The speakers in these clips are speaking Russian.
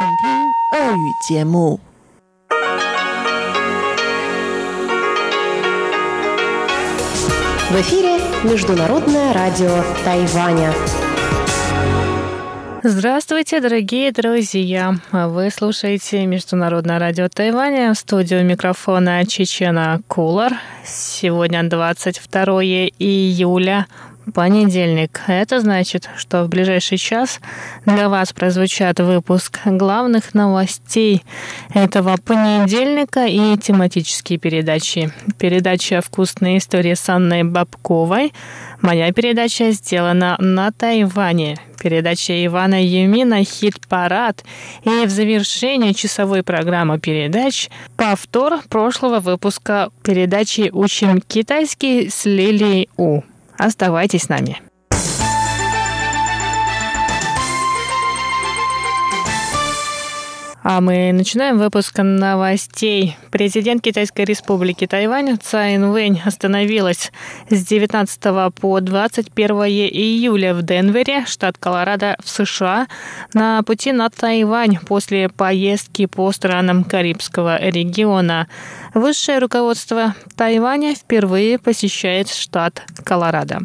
请听俄语节目。В эфире Международное радио Тайваня. Здравствуйте, дорогие друзья! Вы слушаете Международное радио Тайваня в студию микрофона Чечена Кулар. Сегодня 22 июля понедельник. Это значит, что в ближайший час для вас прозвучат выпуск главных новостей этого понедельника и тематические передачи. Передача «Вкусные истории» с Анной Бабковой. Моя передача сделана на Тайване. Передача Ивана Юмина «Хит-парад». И в завершении часовой программы передач повтор прошлого выпуска передачи «Учим китайский» с Лилией У. Оставайтесь с нами. А мы начинаем выпуск новостей. Президент Китайской республики Тайвань Цай Инвэнь остановилась с 19 по 21 июля в Денвере, штат Колорадо в США, на пути на Тайвань после поездки по странам Карибского региона. Высшее руководство Тайваня впервые посещает штат Колорадо.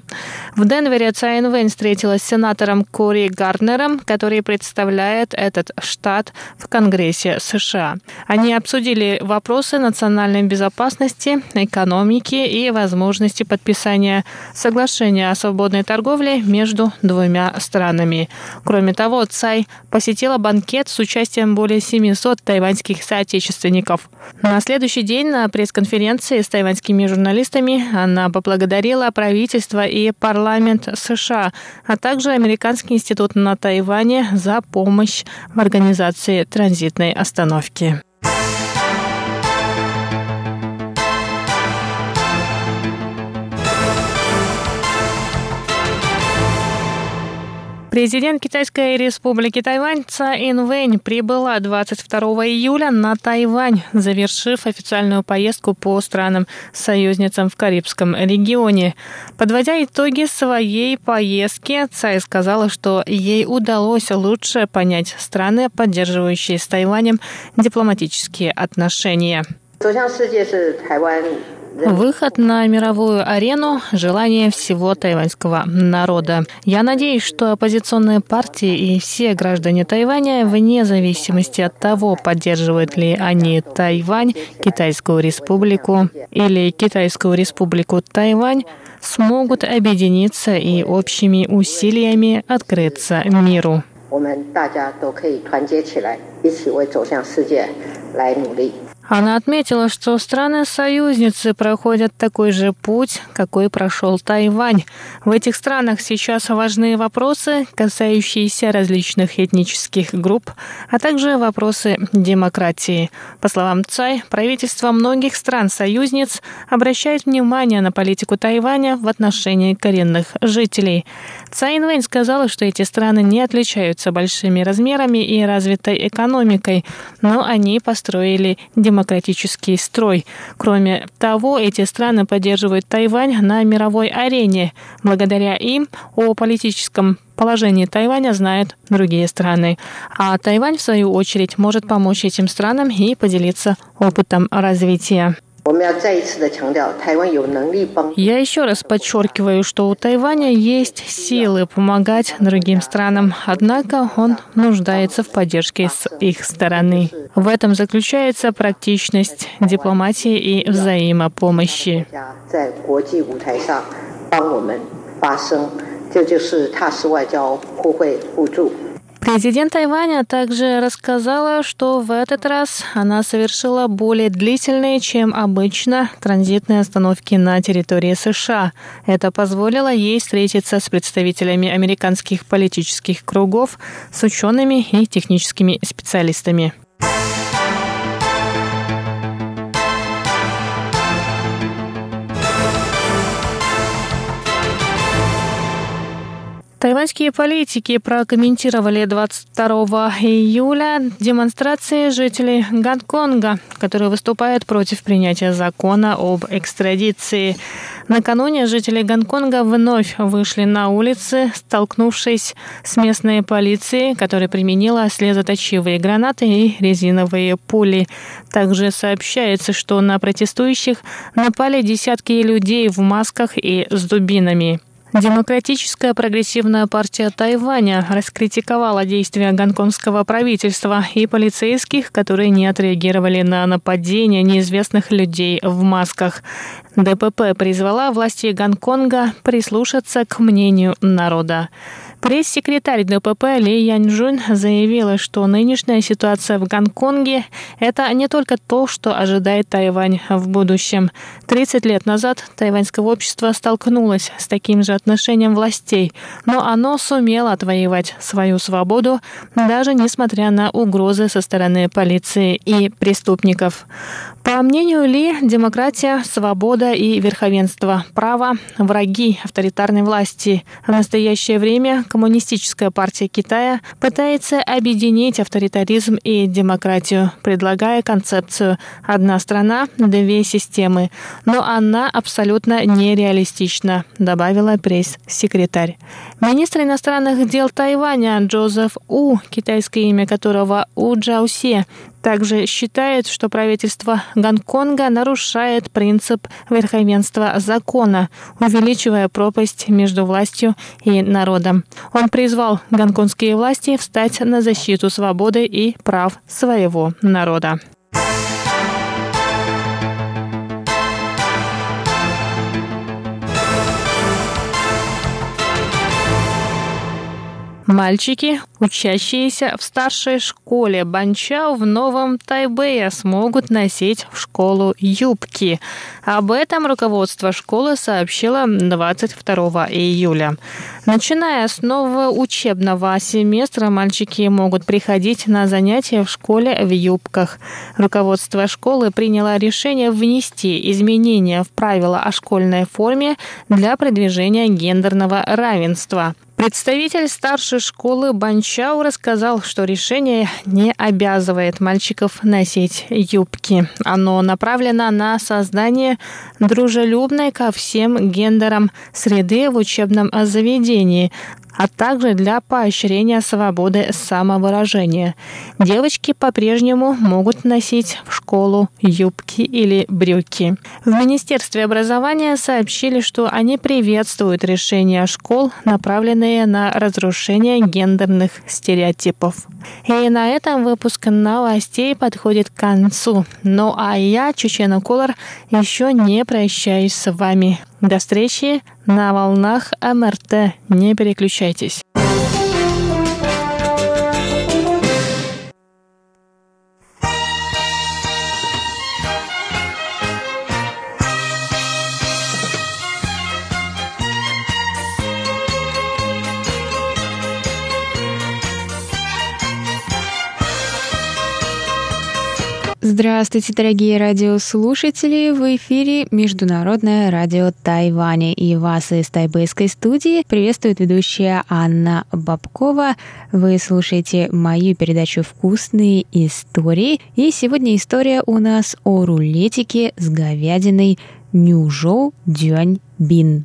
В Денвере Цай Инвэнь встретилась с сенатором Кори Гарднером, который представляет этот штат в Конгрессе Конгрессе США. Они обсудили вопросы национальной безопасности, экономики и возможности подписания соглашения о свободной торговле между двумя странами. Кроме того, Цай посетила банкет с участием более 700 тайваньских соотечественников. На следующий день на пресс-конференции с тайваньскими журналистами она поблагодарила правительство и парламент США, а также Американский институт на Тайване за помощь в организации транзита транзитной остановки. Президент Китайской республики Тайвань Цай Инвэнь прибыла 22 июля на Тайвань, завершив официальную поездку по странам-союзницам в Карибском регионе. Подводя итоги своей поездки, Цай сказала, что ей удалось лучше понять страны, поддерживающие с Тайванем дипломатические отношения. Выход на мировую арену – желание всего тайваньского народа. Я надеюсь, что оппозиционные партии и все граждане Тайваня, вне зависимости от того, поддерживают ли они Тайвань, Китайскую республику или Китайскую республику Тайвань, смогут объединиться и общими усилиями открыться миру. 我们大家都可以团结起来，一起为走向世界来努力。 Она отметила, что страны-союзницы проходят такой же путь, какой прошел Тайвань. В этих странах сейчас важны вопросы, касающиеся различных этнических групп, а также вопросы демократии. По словам Цай, правительства многих стран-союзниц обращают внимание на политику Тайваня в отношении коренных жителей. Цай Инвэнь сказала, что эти страны не отличаются большими размерами и развитой экономикой, но они построили демократию демократический строй. Кроме того, эти страны поддерживают Тайвань на мировой арене. Благодаря им о политическом положении Тайваня знают другие страны. А Тайвань, в свою очередь, может помочь этим странам и поделиться опытом развития. Я еще раз подчеркиваю, что у Тайваня есть силы помогать другим странам, однако он нуждается в поддержке с их стороны. В этом заключается практичность дипломатии и взаимопомощи. 这 Президент Тайваня также рассказала, что в этот раз она совершила более длительные, чем обычно, транзитные остановки на территории США. Это позволило ей встретиться с представителями американских политических кругов, с учеными и техническими специалистами. Тайваньские политики прокомментировали 22 июля демонстрации жителей Гонконга, которые выступают против принятия закона об экстрадиции. Накануне жители Гонконга вновь вышли на улицы, столкнувшись с местной полицией, которая применила слезоточивые гранаты и резиновые пули. Также сообщается, что на протестующих напали десятки людей в масках и с дубинами. Демократическая прогрессивная партия Тайваня раскритиковала действия гонконгского правительства и полицейских, которые не отреагировали на нападение неизвестных людей в масках. ДПП призвала власти Гонконга прислушаться к мнению народа. Пресс-секретарь ДПП Ли Яньжун заявила, что нынешняя ситуация в Гонконге – это не только то, что ожидает Тайвань в будущем. 30 лет назад тайваньское общество столкнулось с таким же отношением властей, но оно сумело отвоевать свою свободу, даже несмотря на угрозы со стороны полиции и преступников. По мнению Ли, демократия, свобода и верховенство права – враги авторитарной власти. В настоящее время Коммунистическая партия Китая пытается объединить авторитаризм и демократию, предлагая концепцию «одна страна, две системы». Но она абсолютно нереалистична, добавила пресс-секретарь. Министр иностранных дел Тайваня Джозеф У, китайское имя которого У Джаусе, также считает, что правительство Гонконга нарушает принцип верховенства закона, увеличивая пропасть между властью и народом. Он призвал гонконгские власти встать на защиту свободы и прав своего народа. Мальчики, учащиеся в старшей школе Банчао в Новом Тайбэе, смогут носить в школу юбки. Об этом руководство школы сообщило 22 июля. Начиная с нового учебного семестра, мальчики могут приходить на занятия в школе в юбках. Руководство школы приняло решение внести изменения в правила о школьной форме для продвижения гендерного равенства. Представитель старшей школы Банчау рассказал, что решение не обязывает мальчиков носить юбки. Оно направлено на создание дружелюбной ко всем гендерам среды в учебном заведении, а также для поощрения свободы самовыражения. Девочки по-прежнему могут носить в школу юбки или брюки. В Министерстве образования сообщили, что они приветствуют решения школ, направленные на разрушение гендерных стереотипов. И на этом выпуск новостей подходит к концу. Ну а я, Чечена Колор, еще не прощаюсь с вами. До встречи на волнах МРТ. Не переключайтесь. Здравствуйте, дорогие радиослушатели! В эфире Международное радио Тайваня. И вас из тайбэйской студии приветствует ведущая Анна Бабкова. Вы слушаете мою передачу «Вкусные истории». И сегодня история у нас о рулетике с говядиной Нюжоу Дюань Бин.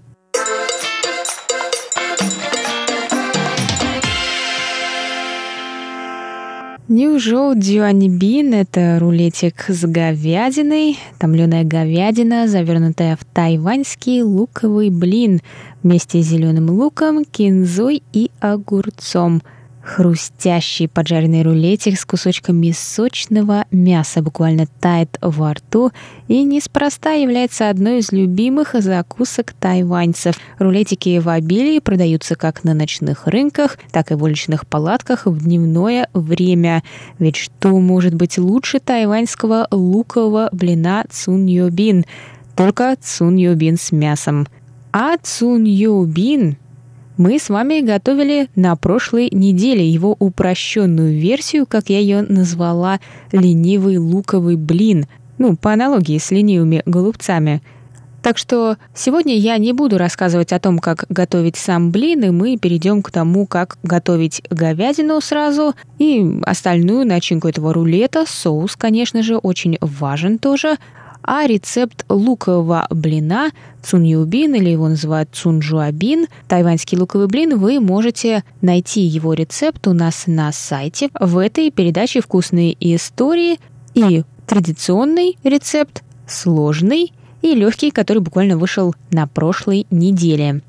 Нью-Жоу Дюанибин – это рулетик с говядиной, томленая говядина, завернутая в тайваньский луковый блин. Вместе с зеленым луком, кинзой и огурцом – Хрустящий поджаренный рулетик с кусочками сочного мяса буквально тает во рту и неспроста является одной из любимых закусок тайваньцев. Рулетики в обилии продаются как на ночных рынках, так и в уличных палатках в дневное время. Ведь что может быть лучше тайваньского лукового блина цун йобин? Только цун йобин с мясом. А цун йобин мы с вами готовили на прошлой неделе его упрощенную версию, как я ее назвала, ленивый луковый блин, ну, по аналогии с ленивыми голубцами. Так что сегодня я не буду рассказывать о том, как готовить сам блин, и мы перейдем к тому, как готовить говядину сразу и остальную начинку этого рулета. Соус, конечно же, очень важен тоже – а рецепт лукового блина цуньюбин, или его называют цунжуабин, тайваньский луковый блин, вы можете найти его рецепт у нас на сайте. В этой передаче «Вкусные истории» и традиционный рецепт, сложный и легкий, который буквально вышел на прошлой неделе.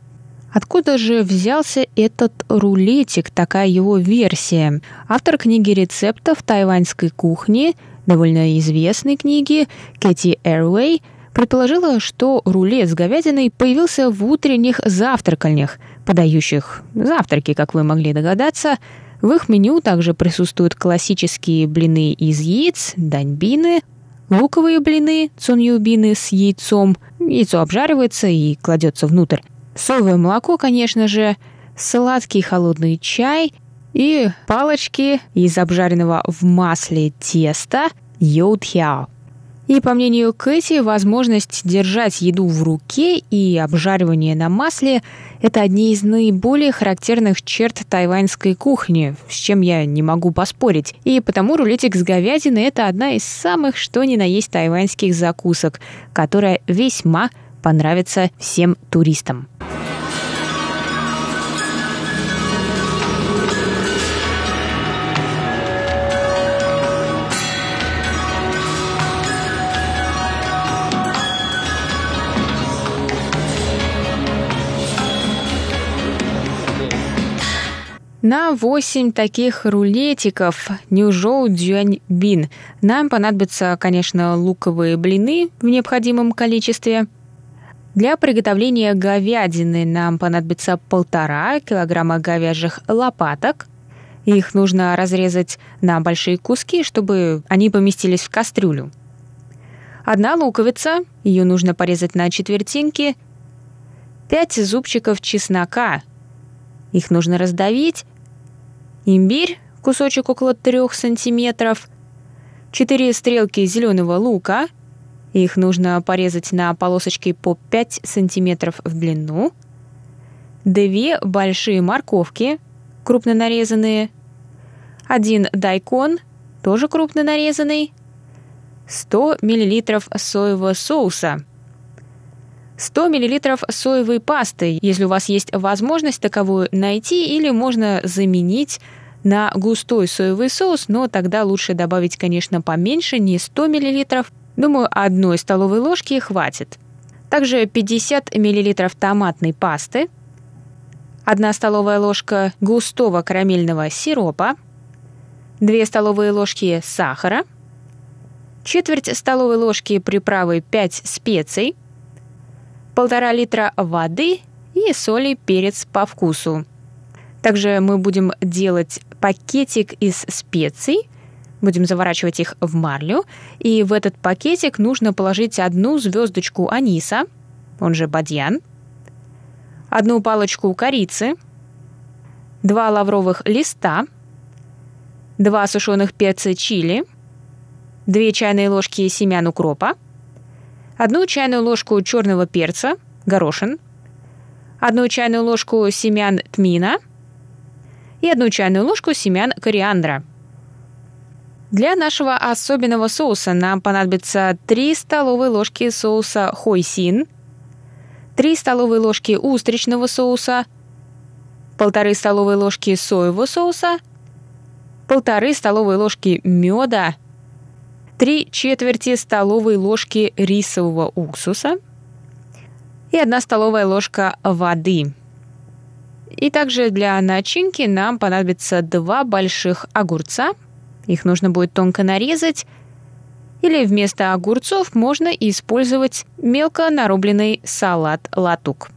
Откуда же взялся этот рулетик, такая его версия? Автор книги рецептов тайваньской кухни, довольно известной книги, Кэти Эрвей, предположила, что рулет с говядиной появился в утренних завтракальнях, подающих завтраки, как вы могли догадаться. В их меню также присутствуют классические блины из яиц, даньбины, луковые блины, цуньюбины с яйцом. Яйцо обжаривается и кладется внутрь соевое молоко, конечно же, сладкий холодный чай и палочки из обжаренного в масле теста йоутхяо. И по мнению Кэти, возможность держать еду в руке и обжаривание на масле – это одни из наиболее характерных черт тайваньской кухни, с чем я не могу поспорить. И потому рулетик с говядиной – это одна из самых что ни на есть тайваньских закусок, которая весьма понравится всем туристам. На 8 таких рулетиков Нюжоу Бин нам понадобятся, конечно, луковые блины в необходимом количестве. Для приготовления говядины нам понадобится полтора килограмма говяжьих лопаток. Их нужно разрезать на большие куски, чтобы они поместились в кастрюлю. Одна луковица, ее нужно порезать на четвертинки. Пять зубчиков чеснока, их нужно раздавить имбирь, кусочек около 3 сантиметров, 4 стрелки зеленого лука, их нужно порезать на полосочки по 5 сантиметров в длину, две большие морковки, крупно нарезанные, один дайкон, тоже крупно нарезанный, 100 мл соевого соуса – 100 мл соевой пасты, если у вас есть возможность таковую найти, или можно заменить на густой соевый соус, но тогда лучше добавить, конечно, поменьше, не 100 мл. Думаю, одной столовой ложки хватит. Также 50 мл томатной пасты, 1 столовая ложка густого карамельного сиропа, 2 столовые ложки сахара, четверть столовой ложки приправы 5 специй – полтора литра воды и соли, перец по вкусу. Также мы будем делать пакетик из специй, будем заворачивать их в марлю, и в этот пакетик нужно положить одну звездочку аниса, он же бадьян, одну палочку корицы, два лавровых листа, два сушеных перца чили, две чайные ложки семян укропа, одну чайную ложку черного перца, горошин, одну чайную ложку семян тмина и одну чайную ложку семян кориандра. Для нашего особенного соуса нам понадобится 3 столовые ложки соуса хойсин, 3 столовые ложки устричного соуса, полторы столовые ложки соевого соуса, полторы столовые ложки меда 3 четверти столовой ложки рисового уксуса и 1 столовая ложка воды. И также для начинки нам понадобится два больших огурца. Их нужно будет тонко нарезать. Или вместо огурцов можно использовать мелко нарубленный салат латук.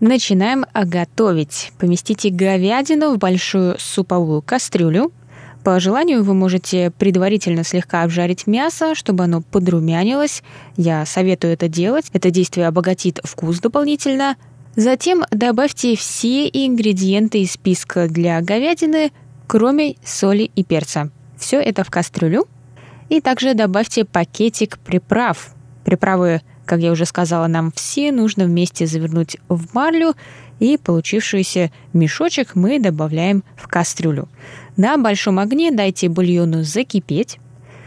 Начинаем готовить. Поместите говядину в большую суповую кастрюлю. По желанию вы можете предварительно слегка обжарить мясо, чтобы оно подрумянилось. Я советую это делать. Это действие обогатит вкус дополнительно. Затем добавьте все ингредиенты из списка для говядины кроме соли и перца. Все это в кастрюлю. И также добавьте пакетик приправ. Приправы, как я уже сказала, нам все нужно вместе завернуть в марлю, и получившийся мешочек мы добавляем в кастрюлю. На большом огне дайте бульону закипеть.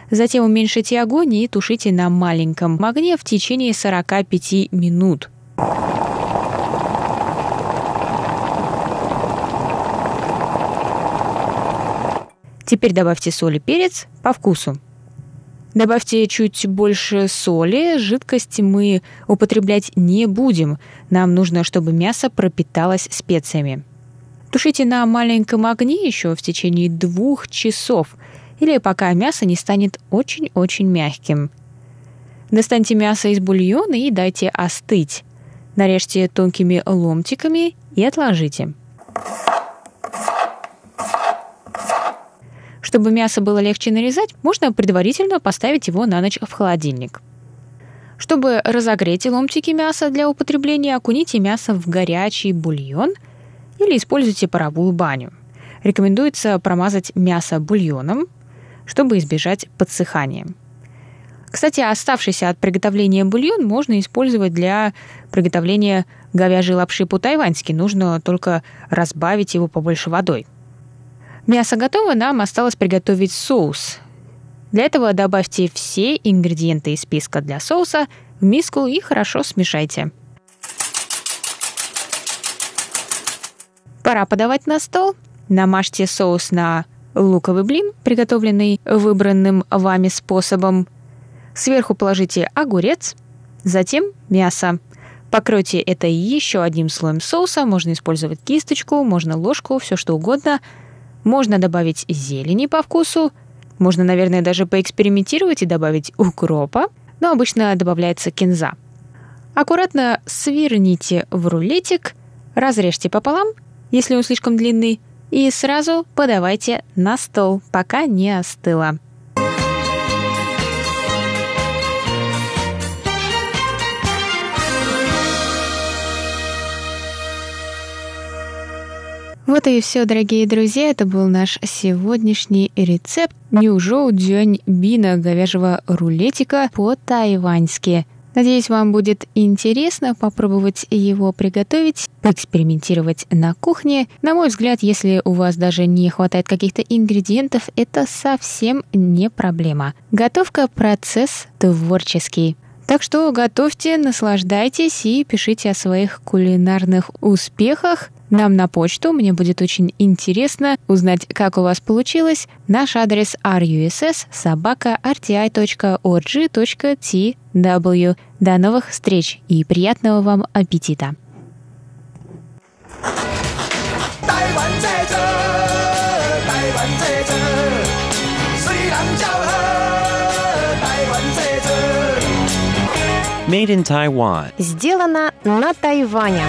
Затем уменьшите огонь и тушите на маленьком огне в течение 45 минут. Теперь добавьте соль и перец по вкусу. Добавьте чуть больше соли, жидкость мы употреблять не будем. Нам нужно, чтобы мясо пропиталось специями. Тушите на маленьком огне еще в течение двух часов или пока мясо не станет очень-очень мягким. Достаньте мясо из бульона и дайте остыть. Нарежьте тонкими ломтиками и отложите. Чтобы мясо было легче нарезать, можно предварительно поставить его на ночь в холодильник. Чтобы разогреть ломтики мяса для употребления, окуните мясо в горячий бульон или используйте паровую баню. Рекомендуется промазать мясо бульоном, чтобы избежать подсыхания. Кстати, оставшийся от приготовления бульон можно использовать для приготовления говяжьей лапши по-тайваньски. Нужно только разбавить его побольше водой. Мясо готово, нам осталось приготовить соус. Для этого добавьте все ингредиенты из списка для соуса в миску и хорошо смешайте. Пора подавать на стол. Намажьте соус на луковый блин, приготовленный выбранным вами способом. Сверху положите огурец, затем мясо. Покройте это еще одним слоем соуса. Можно использовать кисточку, можно ложку, все что угодно – можно добавить зелени по вкусу. Можно, наверное, даже поэкспериментировать и добавить укропа, но обычно добавляется кинза. Аккуратно сверните в рулетик, разрежьте пополам, если он слишком длинный, и сразу подавайте на стол, пока не остыло. Вот и все, дорогие друзья. Это был наш сегодняшний рецепт Нюжоу Дзюань Бина говяжьего рулетика по-тайваньски. Надеюсь, вам будет интересно попробовать его приготовить, поэкспериментировать на кухне. На мой взгляд, если у вас даже не хватает каких-то ингредиентов, это совсем не проблема. Готовка – процесс творческий. Так что готовьте, наслаждайтесь и пишите о своих кулинарных успехах – нам на почту. Мне будет очень интересно узнать, как у вас получилось. Наш адрес russ собака rti.org.tw. До новых встреч и приятного вам аппетита! Made in Taiwan. Сделано на Тайване.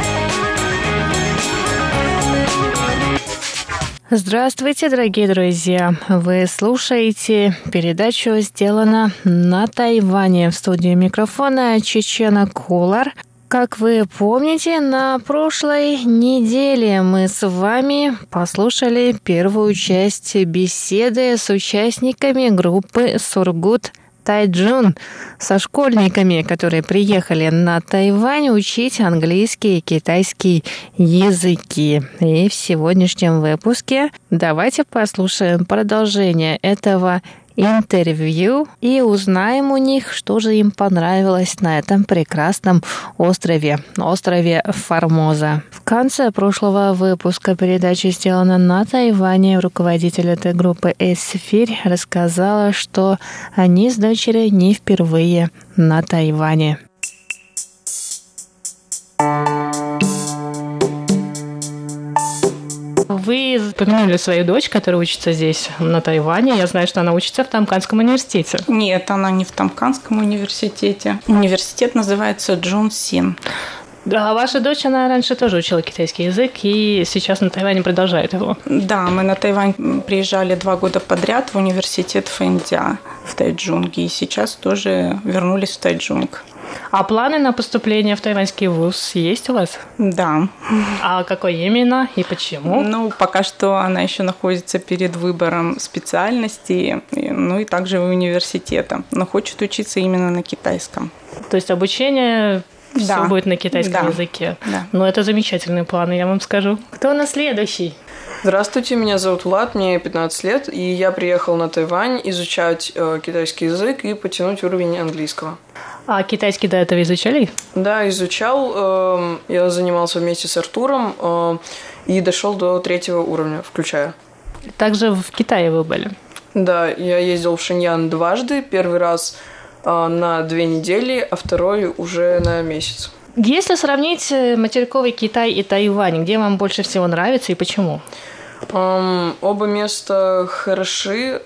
Здравствуйте, дорогие друзья! Вы слушаете передачу «Сделано на Тайване» в студии микрофона Чечена Кулар. Как вы помните, на прошлой неделе мы с вами послушали первую часть беседы с участниками группы «Сургут Тайджун со школьниками, которые приехали на Тайвань учить английский и китайский языки. И в сегодняшнем выпуске давайте послушаем продолжение этого интервью и узнаем у них, что же им понравилось на этом прекрасном острове, острове Формоза. В конце прошлого выпуска передачи «Сделано на Тайване» руководитель этой группы Эсфирь рассказала, что они с дочерью не впервые на Тайване. Вы упомянули свою дочь, которая учится здесь, на Тайване. Я знаю, что она учится в Тамканском университете. Нет, она не в Тамканском университете. Университет называется Джон Син. Да, ваша дочь, она раньше тоже учила китайский язык и сейчас на Тайване продолжает его. Да, мы на Тайвань приезжали два года подряд в университет Фэндя в Тайджунге, и сейчас тоже вернулись в Тайджунг. А планы на поступление в тайваньский вуз есть у вас? Да. А какой именно и почему? Ну, пока что она еще находится перед выбором специальности, ну и также университета, но хочет учиться именно на китайском. То есть обучение все Да. будет на китайском Да. языке. Да. Ну, это замечательные планы, я вам скажу. Кто у нас следующий? Здравствуйте, меня зовут Влад, мне 15 лет, и я приехал на Тайвань изучать э, китайский язык и потянуть уровень английского. А китайский до этого изучали? Да, изучал, эм, я занимался вместе с Артуром э, и дошел до третьего уровня, включая. Также в Китае вы были. Да, я ездил в Шиньян дважды, первый раз э, на две недели, а второй уже на месяц. Если сравнить э, материковый Китай и Тайвань, где вам больше всего нравится и почему? Эм, оба места хороши.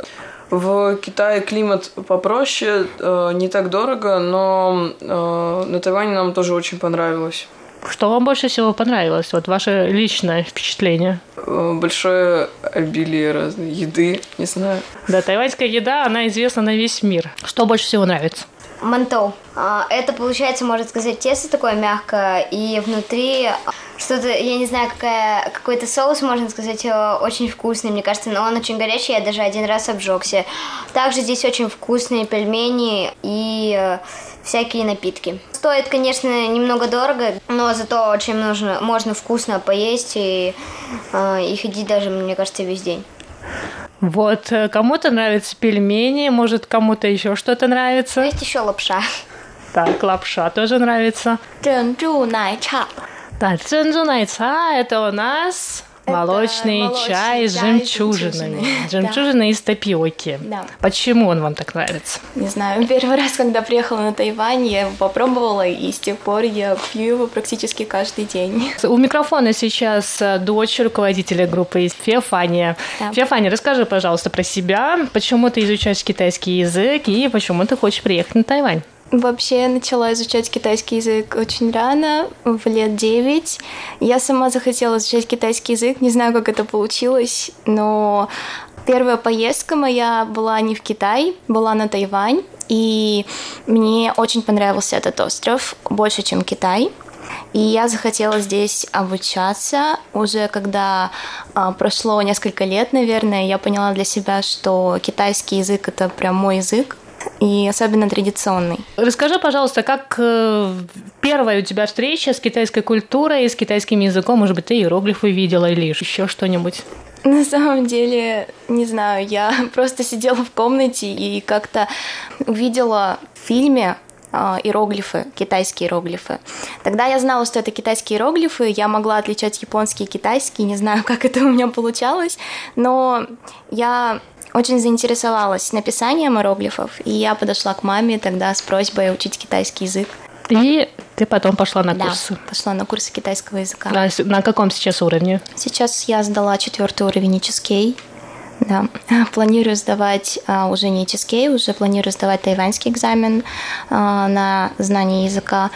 В Китае климат попроще, э, не так дорого, но э, на Тайване нам тоже очень понравилось. Что вам больше всего понравилось? Вот ваше личное впечатление. Э, большое обилие разной еды, не знаю. Да, тайваньская еда, она известна на весь мир. Что больше всего нравится? Мантоу. А, Это, получается, можно сказать, тесто такое мягкое, и внутри что-то, я не знаю, какая, какой-то соус, можно сказать, э, очень вкусный, мне кажется, но он очень горячий, я даже один раз обжегся. Также здесь очень вкусные пельмени и э, всякие напитки. Стоит, конечно, немного дорого, но зато очень нужно, можно вкусно поесть и, а, и ходить даже, мне кажется, весь день. Вот, э, кому-то нравятся пельмени, может, кому-то еще что-то нравится. Есть еще лапша. Так, лапша тоже нравится. Джинджу найча. Да, джинджу найча, это у нас молочный молочный чай с чай с жемчужиной. жемчужиной, Жемчужина из топиоки. Да. Почему он вам так нравится? Не знаю, первый раз, когда приехала на Тайвань, я его попробовала, и с тех пор я пью его практически каждый день. У микрофона сейчас э, дочь руководителя группы Феофания. Да. Феофания, расскажи, пожалуйста, про себя. Почему ты изучаешь китайский язык и почему ты хочешь приехать на Тайвань? Вообще я начала изучать китайский язык очень рано, в лет 9. Я сама захотела изучать китайский язык, не знаю, как это получилось, но первая поездка моя была не в Китай, была на Тайвань, и мне очень понравился этот остров, больше, чем Китай. И я захотела здесь обучаться. Уже когда а, прошло несколько лет, наверное, я поняла для себя, что китайский язык это прям мой язык, и особенно традиционный. Расскажи, пожалуйста, как э, первая у тебя встреча с китайской культурой, с китайским языком? Может быть, ты иероглифы видела или еще что-нибудь? На самом деле, не знаю, я просто сидела в комнате и как-то увидела в фильме а, иероглифы, китайские иероглифы. Тогда я знала, что это китайские иероглифы, я могла отличать японский и китайский, не знаю, как это у меня получалось, но я очень заинтересовалась написанием иероглифов, и я подошла к маме тогда с просьбой учить китайский язык. И ты потом пошла на Да, курсы. пошла на курсы китайского языка. А с- На каком сейчас уровне? Сейчас я сдала четвертый уровень HSK. Да. Планирую сдавать а, уже не HSK, уже планирую сдавать тайваньский экзамен а, на знание языка.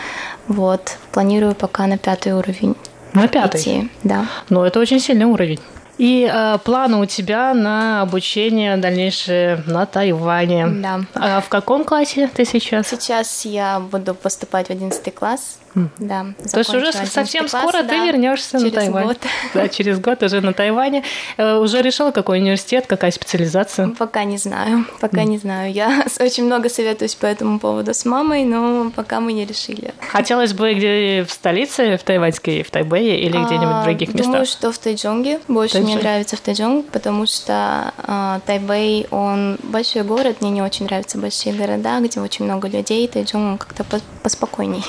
Вот. Планирую пока на пятый уровень На пятый. идти. Да. Ну, это очень сильный уровень. И э, планы у тебя на обучение дальнейшее на Тайване. Да. А в каком классе ты сейчас? Сейчас я буду поступать в 11 класс. Да, То есть уже закончу 11 совсем класс, скоро ты вернешься на Тайвань. год. Да, через год уже на Тайване. Э, Уже решила, какой университет, какая специализация? Пока не знаю, пока не знаю. Я очень много советуюсь по этому поводу с мамой, но пока мы не решили. Хотелось бы где в столице, в тайваньской, в Тайбэе или где-нибудь в А, других Думаю, местах? что в Тайджонге. Больше мне нравится в Тайджонг, потому что а, Тайбэй, он большой город, мне не очень нравятся большие города, где очень много людей. Тайджон он как-то по- поспокойней.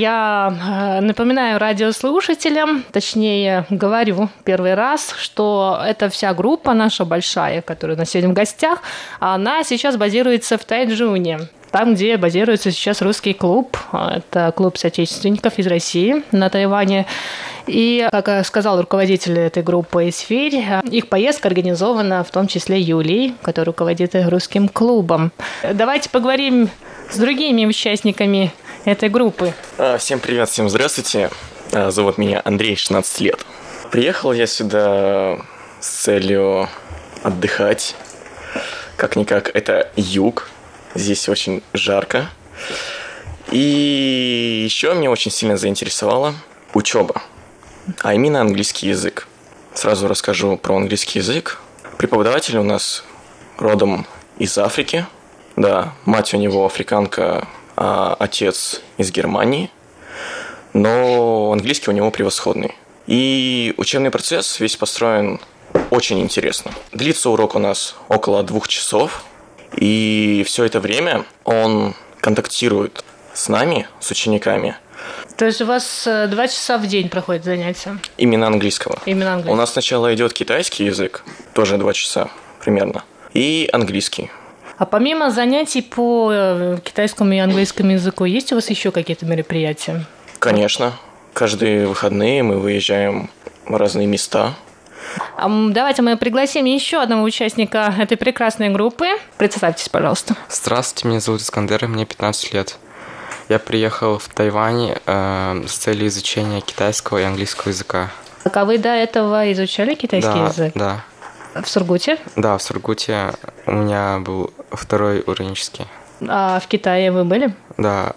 Я э, напоминаю радиослушателям, точнее говорю первый раз, что эта вся группа наша большая, которая на сегодня в гостях, она сейчас базируется в Тайджуне. Там, где базируется сейчас русский клуб. Это клуб соотечественников из России на Тайване. И, как э, сказал руководитель этой группы Исфирь, э, их поездка организована в том числе Юлией, которая руководит русским клубом. Давайте поговорим с другими участниками этой группы. А, всем привет, всем здравствуйте. А, зовут меня Андрей, 16 лет. Приехал я сюда с целью отдыхать. Как-никак, это юг. Здесь очень жарко. И еще меня очень сильно заинтересовала учеба, а именно английский язык. Сразу расскажу про английский язык. Преподаватель у нас родом из Африки. Да, мать у него африканка, а отец из Германии. Но английский у него превосходный. И учебный процесс весь построен очень интересно. Длится урок у нас около двух часов. И все это время он контактирует с нами, с учениками. То есть у вас э, два часа в день проходит занятия? Именно английского. Именно английского. У нас сначала идет китайский язык, тоже два часа примерно, и английский. А помимо занятий по э, китайскому и английскому языку, есть у вас еще какие-то мероприятия? Конечно. Каждые выходные мы выезжаем в разные места. Давайте мы пригласим еще одного участника этой прекрасной группы. Представьтесь, пожалуйста. Здравствуйте, меня зовут Искандер, мне 15 лет. Я приехал в Тайвань э, с целью изучения китайского и английского языка. Так, а вы до этого изучали китайский да, язык? Да. В Сургуте? Да, в Сургуте у меня был второй уровенческий. А в Китае вы были? Да,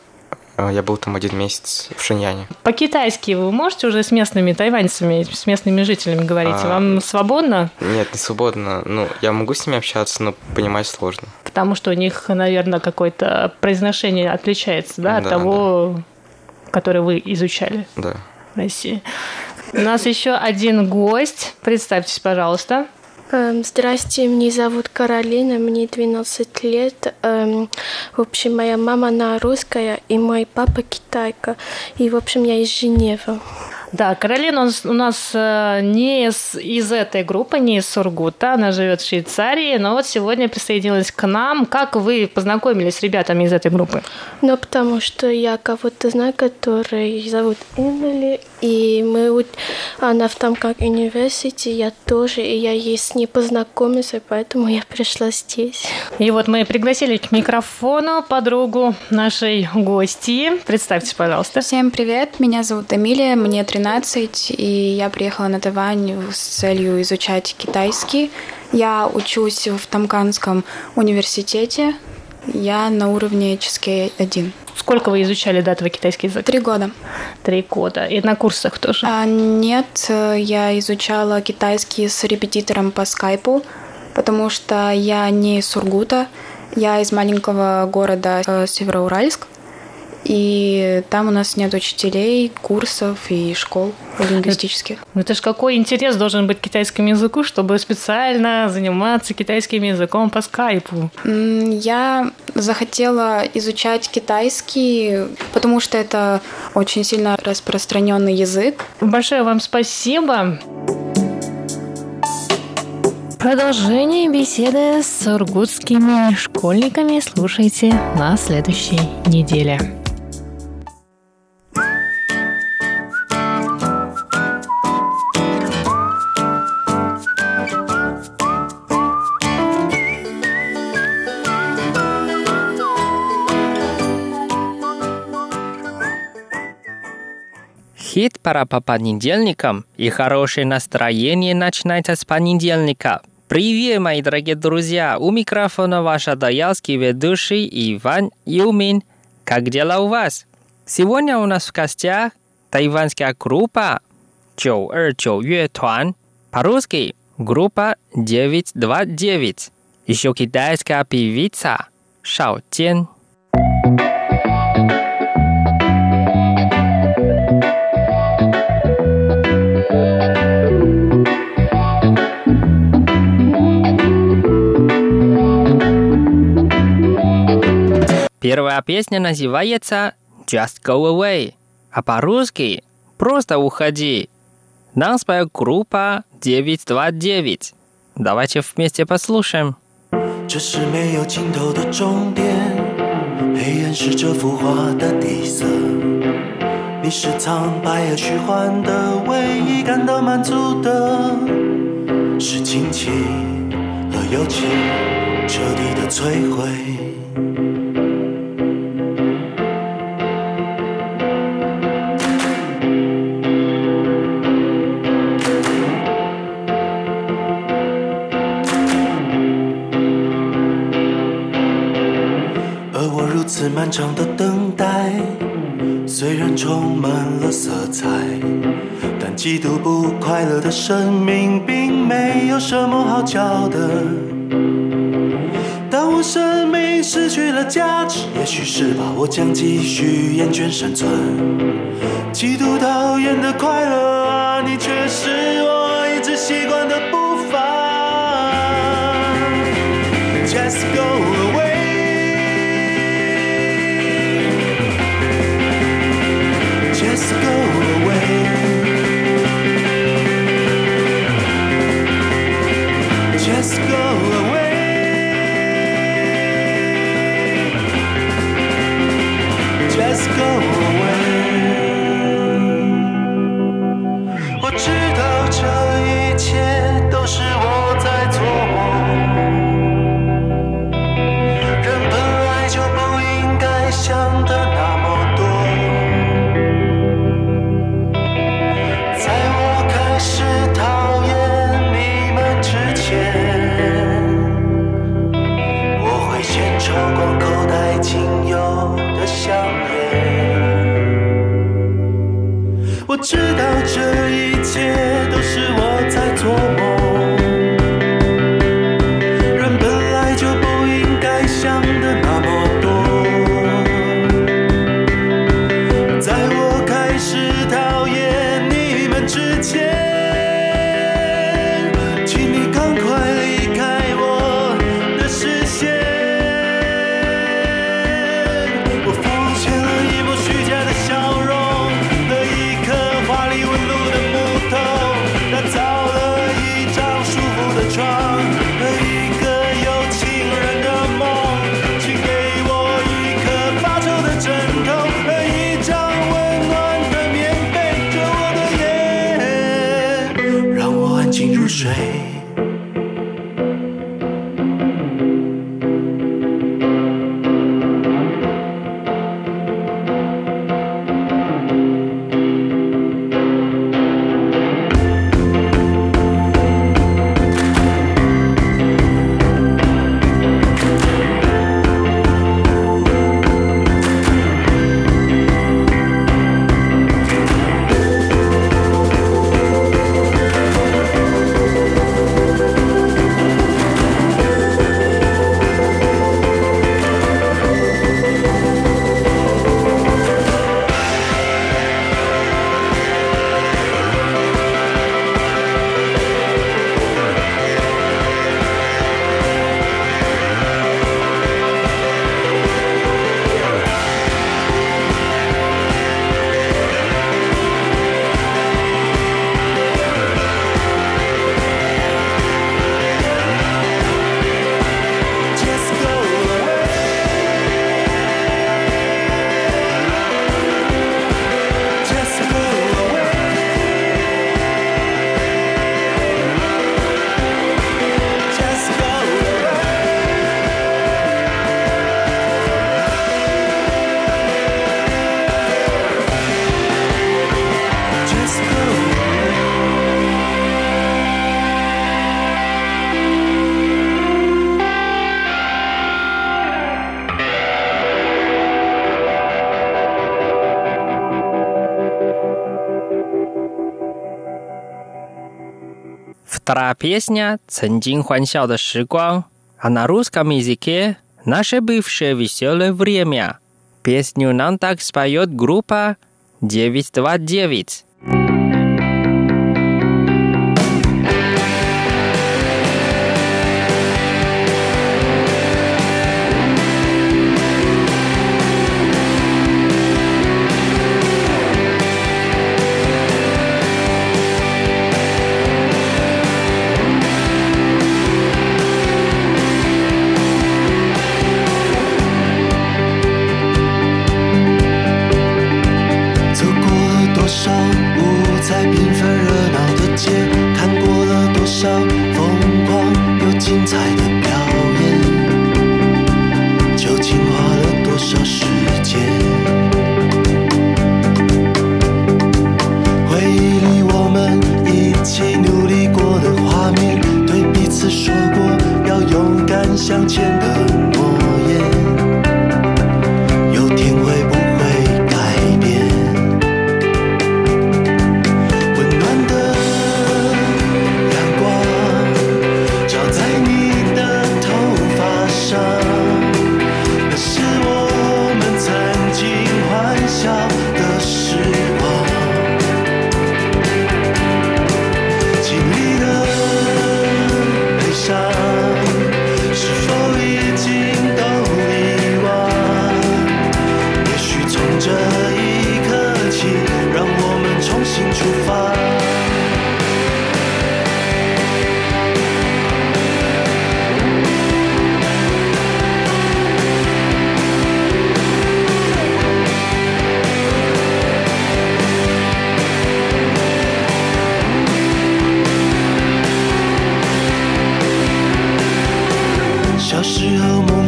я был там один месяц в Шиньяне. По-китайски вы можете уже с местными тайваньцами, с местными жителями говорить? А... Вам свободно? Нет, не свободно. Ну, я могу с ними общаться, но понимать сложно потому что у них, наверное, какое-то произношение отличается, да, от да, того, да. который вы изучали да. в России. У нас еще один гость. Представьтесь, пожалуйста. Эм, здрасте, меня зовут Каролина, мне 12 лет. Эм, в общем, моя мама она русская, и мой папа китайка. И, в общем, я из Женевы. Да, Каролина у нас э, не из, из этой группы, не из Сургута, она живет в Швейцарии, но вот сегодня присоединилась к нам. Как вы познакомились с ребятами из этой группы? Ну, потому что я кого-то знаю, который зовут Эмили, и мы, она в там как университете, я тоже, и я ей с ней познакомился, поэтому я пришла здесь. И вот мы пригласили к микрофону подругу нашей гости. Представьтесь, пожалуйста. Всем привет, меня зовут Эмилия, мне 13 13, и я приехала на Тайвань с целью изучать китайский. Я учусь в Тамканском университете. Я на уровне HSK-1. Сколько вы изучали до этого китайский язык? Три года. Три года. И на курсах тоже? А, нет, я изучала китайский с репетитором по скайпу, потому что я не из Сургута, я из маленького города э, Североуральск. И там у нас нет учителей, курсов и школ лингвистических. Ну это же какой интерес должен быть к китайскому языку, чтобы специально заниматься китайским языком по скайпу? Я захотела изучать китайский, потому что это очень сильно распространенный язык. Большое вам спасибо. Продолжение беседы с сургутскими школьниками слушайте на следующей неделе. Хит пора по понедельникам, и хорошее настроение начинается с понедельника. Привет, мои дорогие друзья! У микрофона ваш адаялский ведущий Иван Юмин. Как дела у вас? Сегодня у нас в гостях тайванская группа 929乐团, по-русски группа 929, еще китайская певица Шао Тен. Первая песня называется Just Go Away, а по-русски «Просто уходи». Нам споет группа 929. Давайте вместе послушаем. 这是没有尽头的终点，黑暗是这幅画的底色。你是苍白而虚幻的，唯一感到满足的，是亲情和友情彻底的摧毁。 我如此漫长的等待，虽然充满了色彩，但极度不快乐的生命并没有什么好叫的。当我生命失去了价值，也许是吧，我将继续厌倦生存。极度讨厌的快乐啊，你却是我一直习惯的步伐。Just go away。Go away. 我静如水。песня «曾经欢笑的时光», а на русском языке «Наше бывшее веселое время». Песню нам так споет группа 929.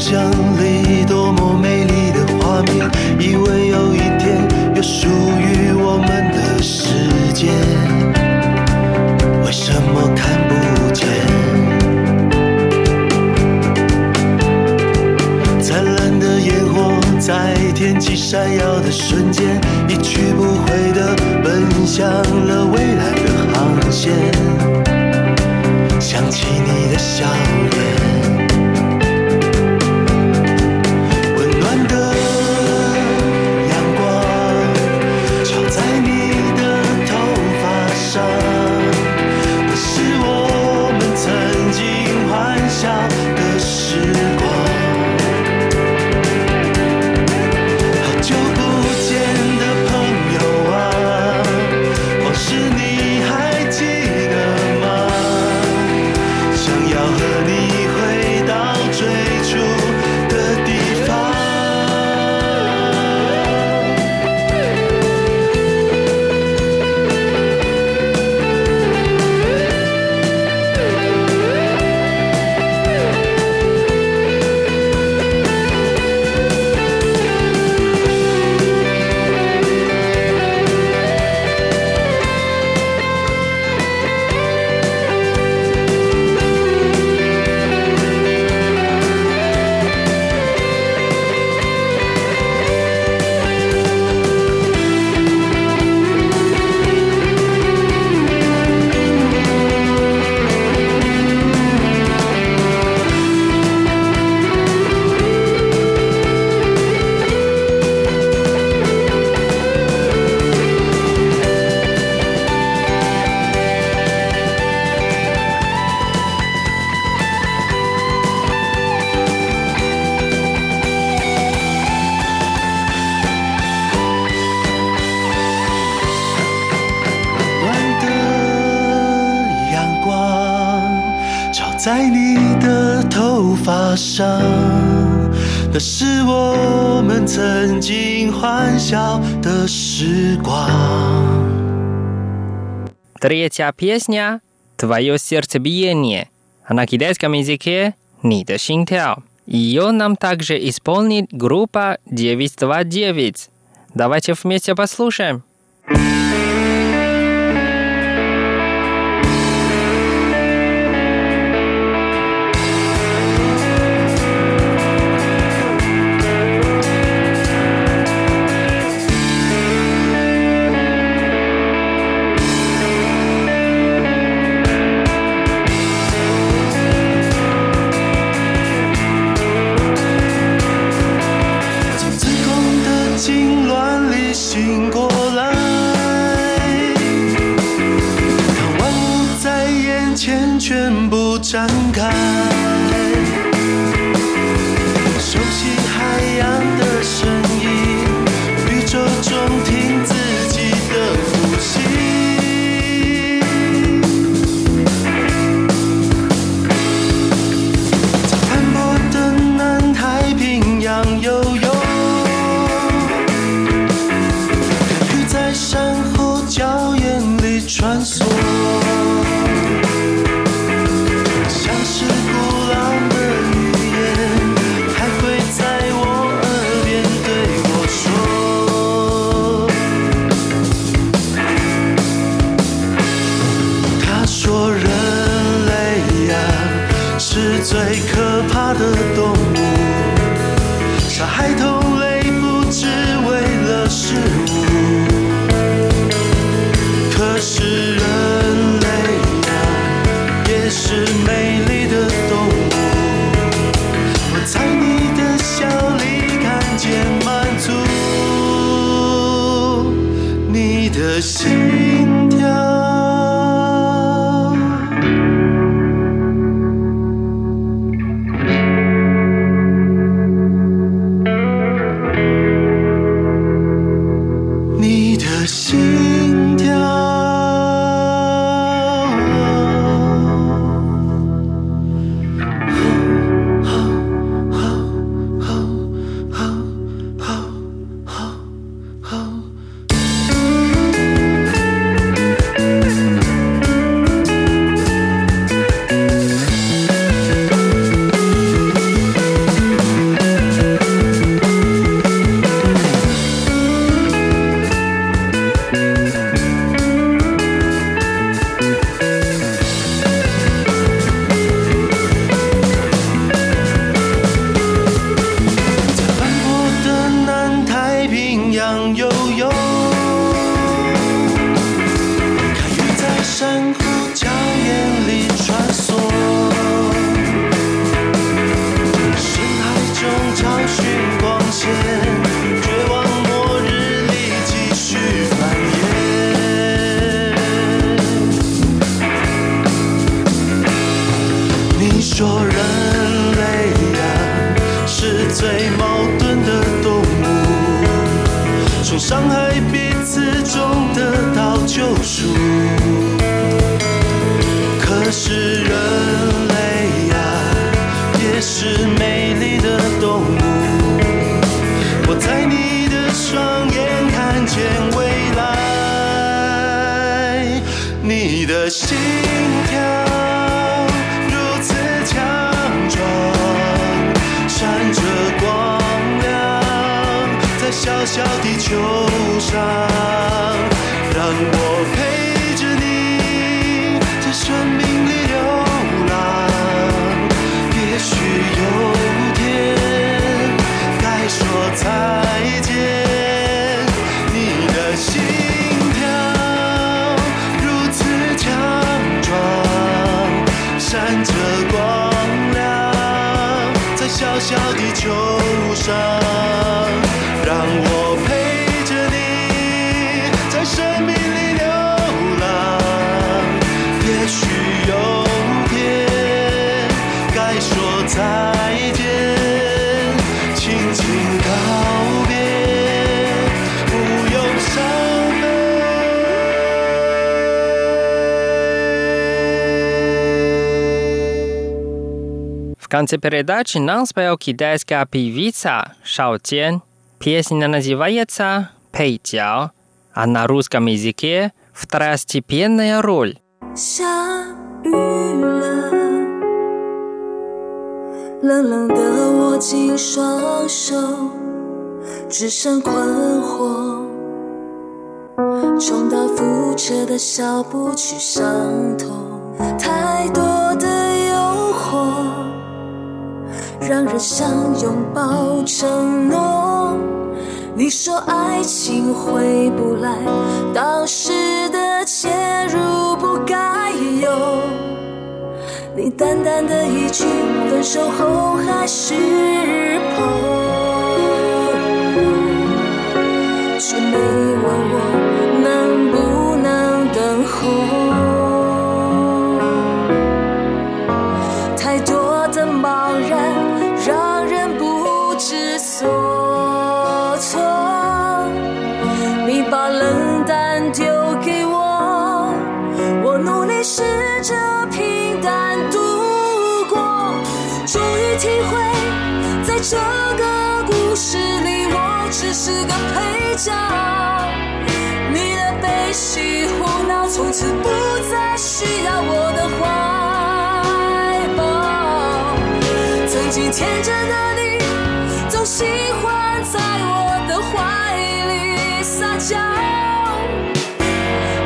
象里多么美丽的画面，以为有一天有属于我们的世界，为什么看不见？灿烂的烟火在天际闪耀的瞬间，一去不回的奔向了未来的航线，想起你的笑脸。上，那是我们曾经欢笑的时光。 Третья песня «Твое сердцебиение», а на китайском языке «Нида Шинтяо». Ее нам также исполнит группа 929. Давайте вместе послушаем. 从 конце передачи нам спел китайская певица Шао Тен. Песня называется «Пэйджао», а на русском языке «Второстепенная роль». 下雨了，冷冷的握紧双手，只剩困惑，重蹈覆辙的小步去上头，太多 让人想拥抱承诺。你说爱情回不来，当时的切入不该有。你淡淡的一句分手后还是朋友，却没问我能不这个故事里，我只是个配角。你的悲喜胡闹，从此不再需要我的怀抱。曾经天真的你，总喜欢在我的怀里撒娇，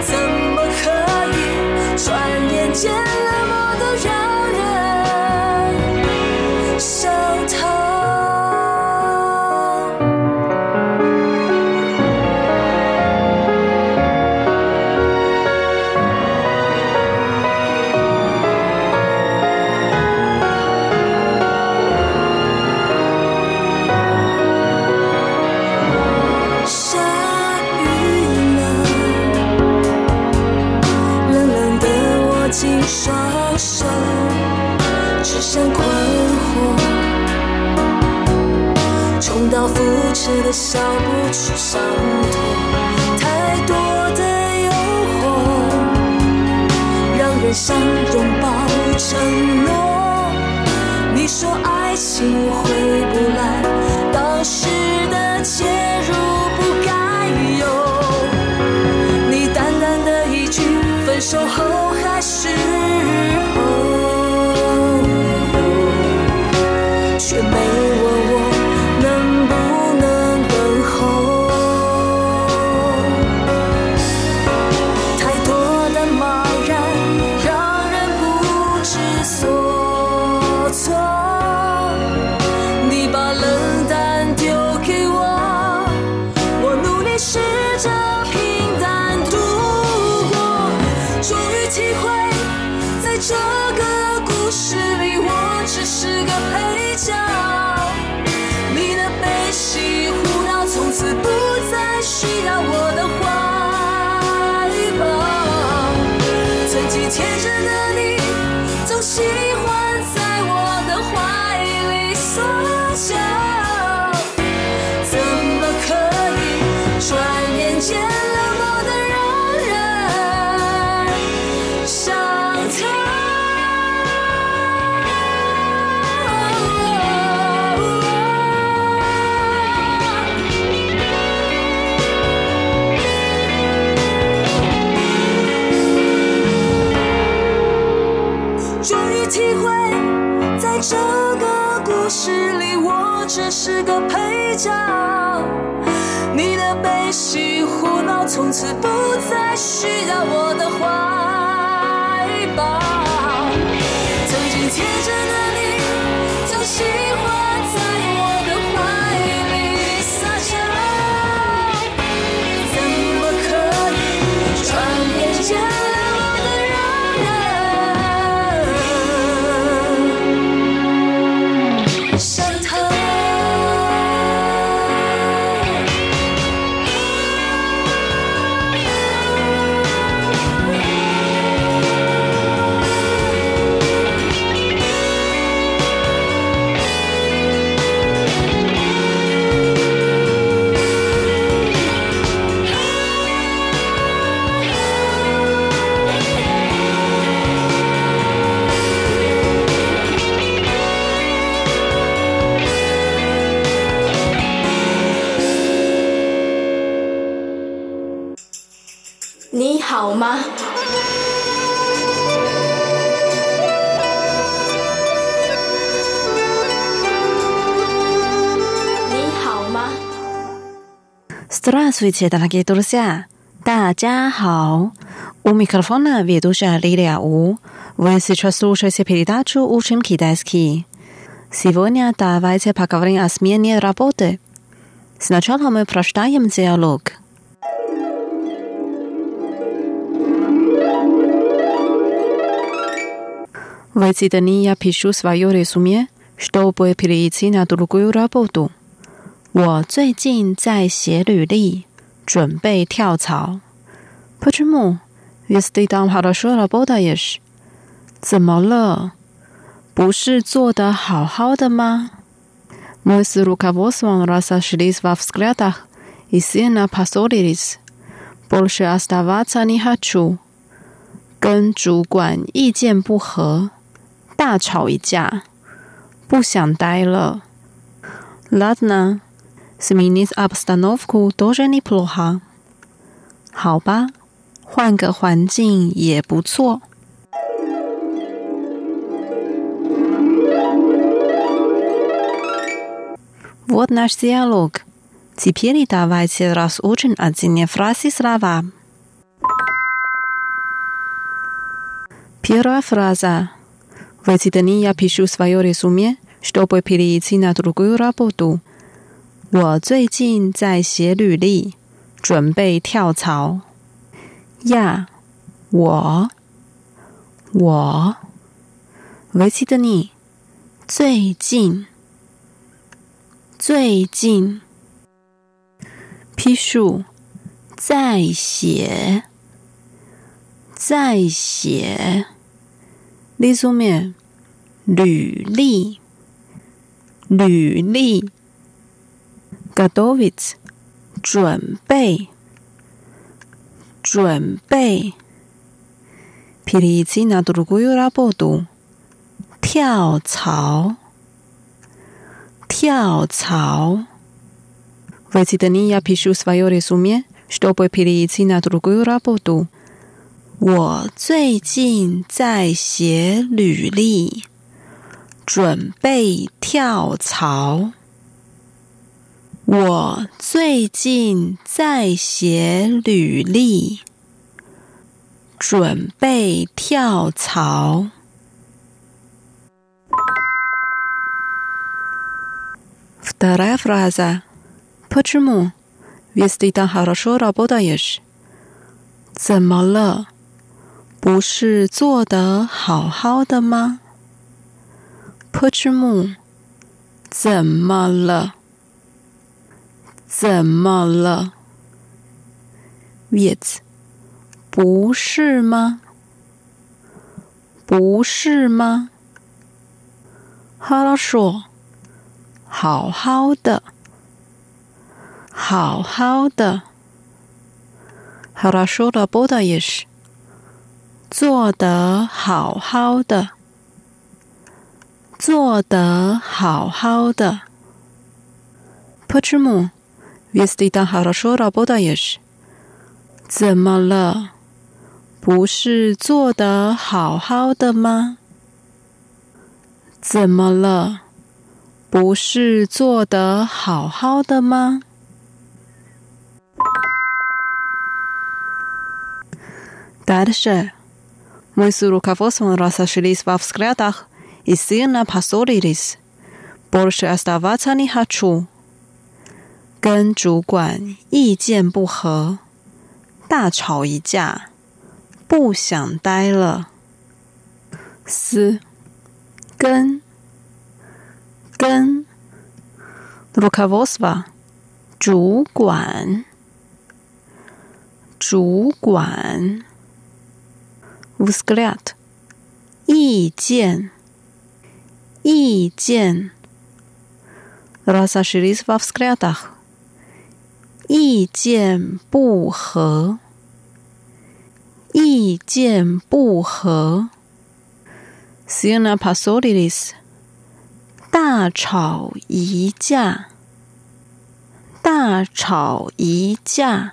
怎么可以转眼间紧双手，只剩困惑，重蹈覆辙的小步去伤痛，太多的诱惑，让人想拥抱承诺。你说爱情回不来，当时的介入不该有。你淡淡的一句分手后是个配角。你的悲喜胡闹从此不再需要我的怀抱。曾经天真的你总喜欢好吗？你好吗？ Здравствуйте, дорогие друзья! 大家好! У микрофона ведущая Лилия У. Вы сейчас слушаете передачу «Учим китайский». Сегодня давайте поговорим о смене работы. Сначала мы прочитаем диалог. в эти дни я пишу свое резюме, чтобы перейти на другую работу. 我最近在写履历，准备跳槽。Почему? Ведь ты там хорошо работаешь. 怎么了？不是做得好好的吗？Мы с руководством разошлись во взглядах и сильно поссорились. Больше оставаться не хочу. 跟主管意见不合， 大吵一架，不想待了。Ладно, сменить обстановку тоже неплохо. 好吧，换个环境也不错。Вот наш диалог. Теперь давайте разучим отдельные фразы слова. Первая фраза. В эти дни я пишу свое резюме, чтобы перейти на другую работу. 我最近在写履历，准备跳槽。呀，我，我，в эти дни，最近，最近。пишу，在写，在写。резюме， 履历，履历。готовить，准备，准备。перейти на другую работу，跳槽，跳槽。В эти дни я пишу свое резюме, чтобы перейти на другую работу. 我最近在写履历， 准备跳槽。我最近在写履历，准备跳槽。Вторая фраза. Почему? Ведь ты там хорошо работаешь. 怎么了？不是做得好好的吗 Pochumu，怎么了？怎么了？Viet，不是吗？不是吗？哈拉说：“好好的，好好的。”哈拉说的“波的”也是做得。好好的做得好好的。Почему? Ведь ты там хорошо работаешь. 怎么了？不是做得好好的吗？怎么了？不是做得好好的吗 Дальше мы с руководством разошлись во взглядах Isina pasolitis, būršė asta vatani hachu, 跟主管意见不合，大吵一架，不想待了。Si, 跟，跟, Lukavosva，主管，主管, Visklait, 意见。意见 разошлись во взглядах 意见不合，意见不合。Sina pasolilis，大吵一架，大吵一架。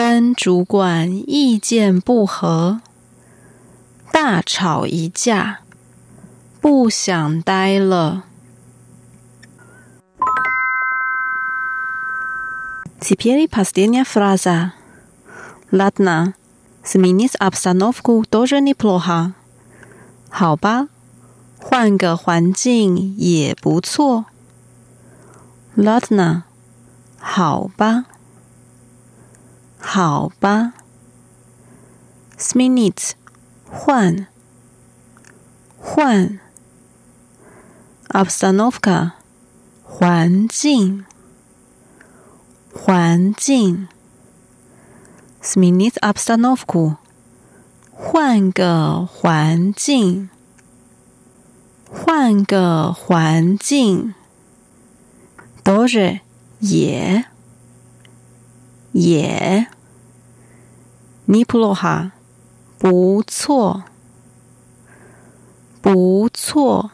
跟主管意见不合，大吵一架。不想待了。Теперь последняя фраза. Ладно, сменить обстановку тоже неплохо. 好吧，换个环境也不错。Ладно，好吧， 好吧。Sminits，换，换。Obstanovka，环境，环境。Sminits obstanovku，换个环境，换个环境。都是也。也 Неплохо 不错不错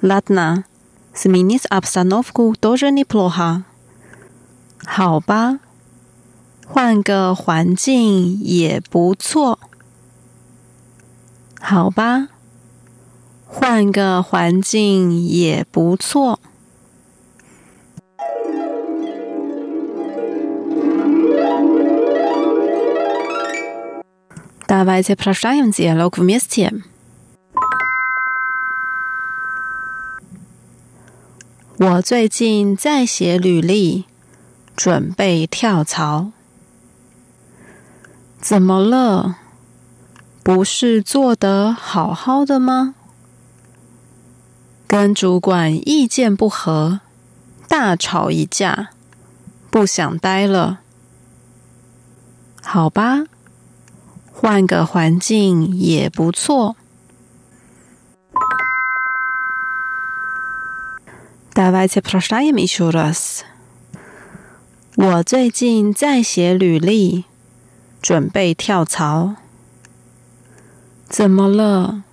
Ладно, сменить обстановку тоже неплохо. 好吧，换个环境也不错。好吧，换个环境也不错。 Давайте прочитаем диалог вместе. 我最近在写履历，准备跳槽。怎么了？不是做得好好的吗？跟主管意见不合，大吵一架，不想待了。好吧， 换个环境也不错。Давайте прочитаем еще раз。我最近在写履历，准备跳槽。怎么了？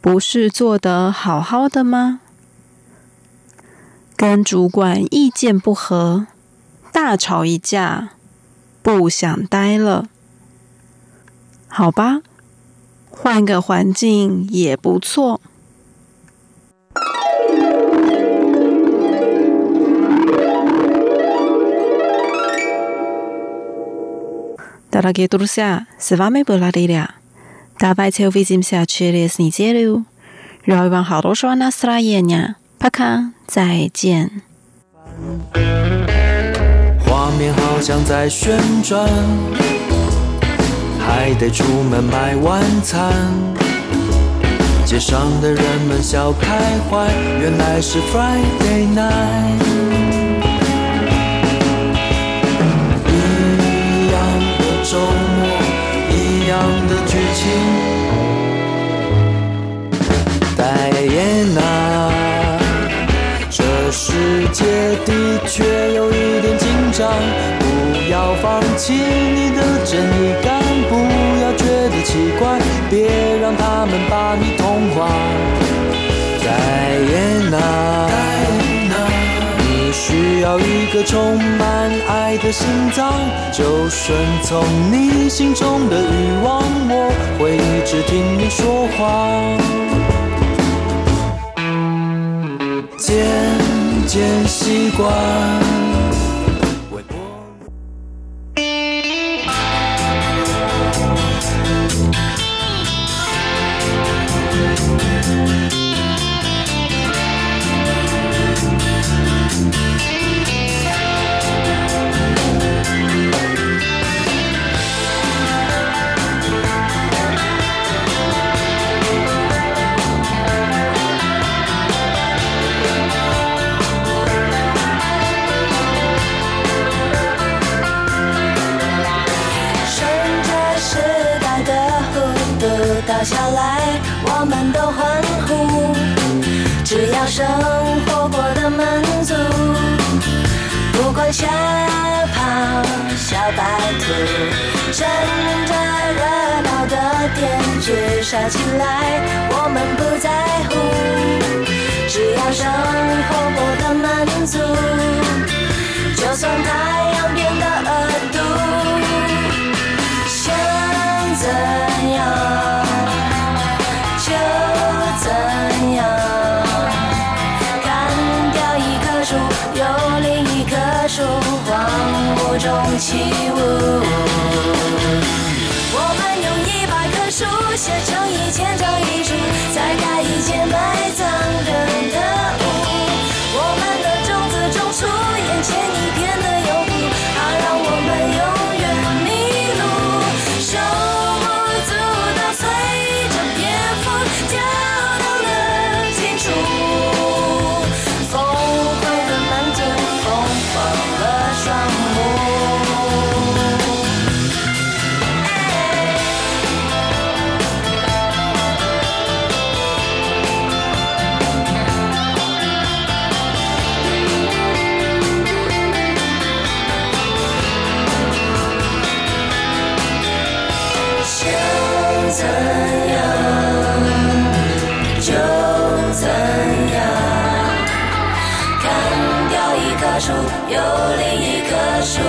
不是做得好好的吗？跟主管意见不合，大吵一架，不想待了。 好吧，换个环境也不错。Дорогие друзья, с вами была Лилия. Давайте увидимся через неделю. Желаю вам хорошего настроения. Пока, 再见。画面好像在旋转， 还得出门买晚餐。街上的人们笑开怀，原来是 Friday night。一样的周末，一样的剧情。戴安娜，这世界的确有一点紧张，不要放弃你的正义感。奇怪，别让他们把你同化。戴安娜，你需要一个充满爱的心脏，就顺从你心中的欲望，我会一直听你说话。渐渐习惯。落下来，我们都欢呼，只要生活过得满足，不管小跑小白兔，趁着热闹的店绝杀起来，我们不在乎，只要生活过得满足，就算太阳变得恶毒，起舞，我们用一百棵树写成一千张遗书，再盖一间埋葬人的有另一棵树，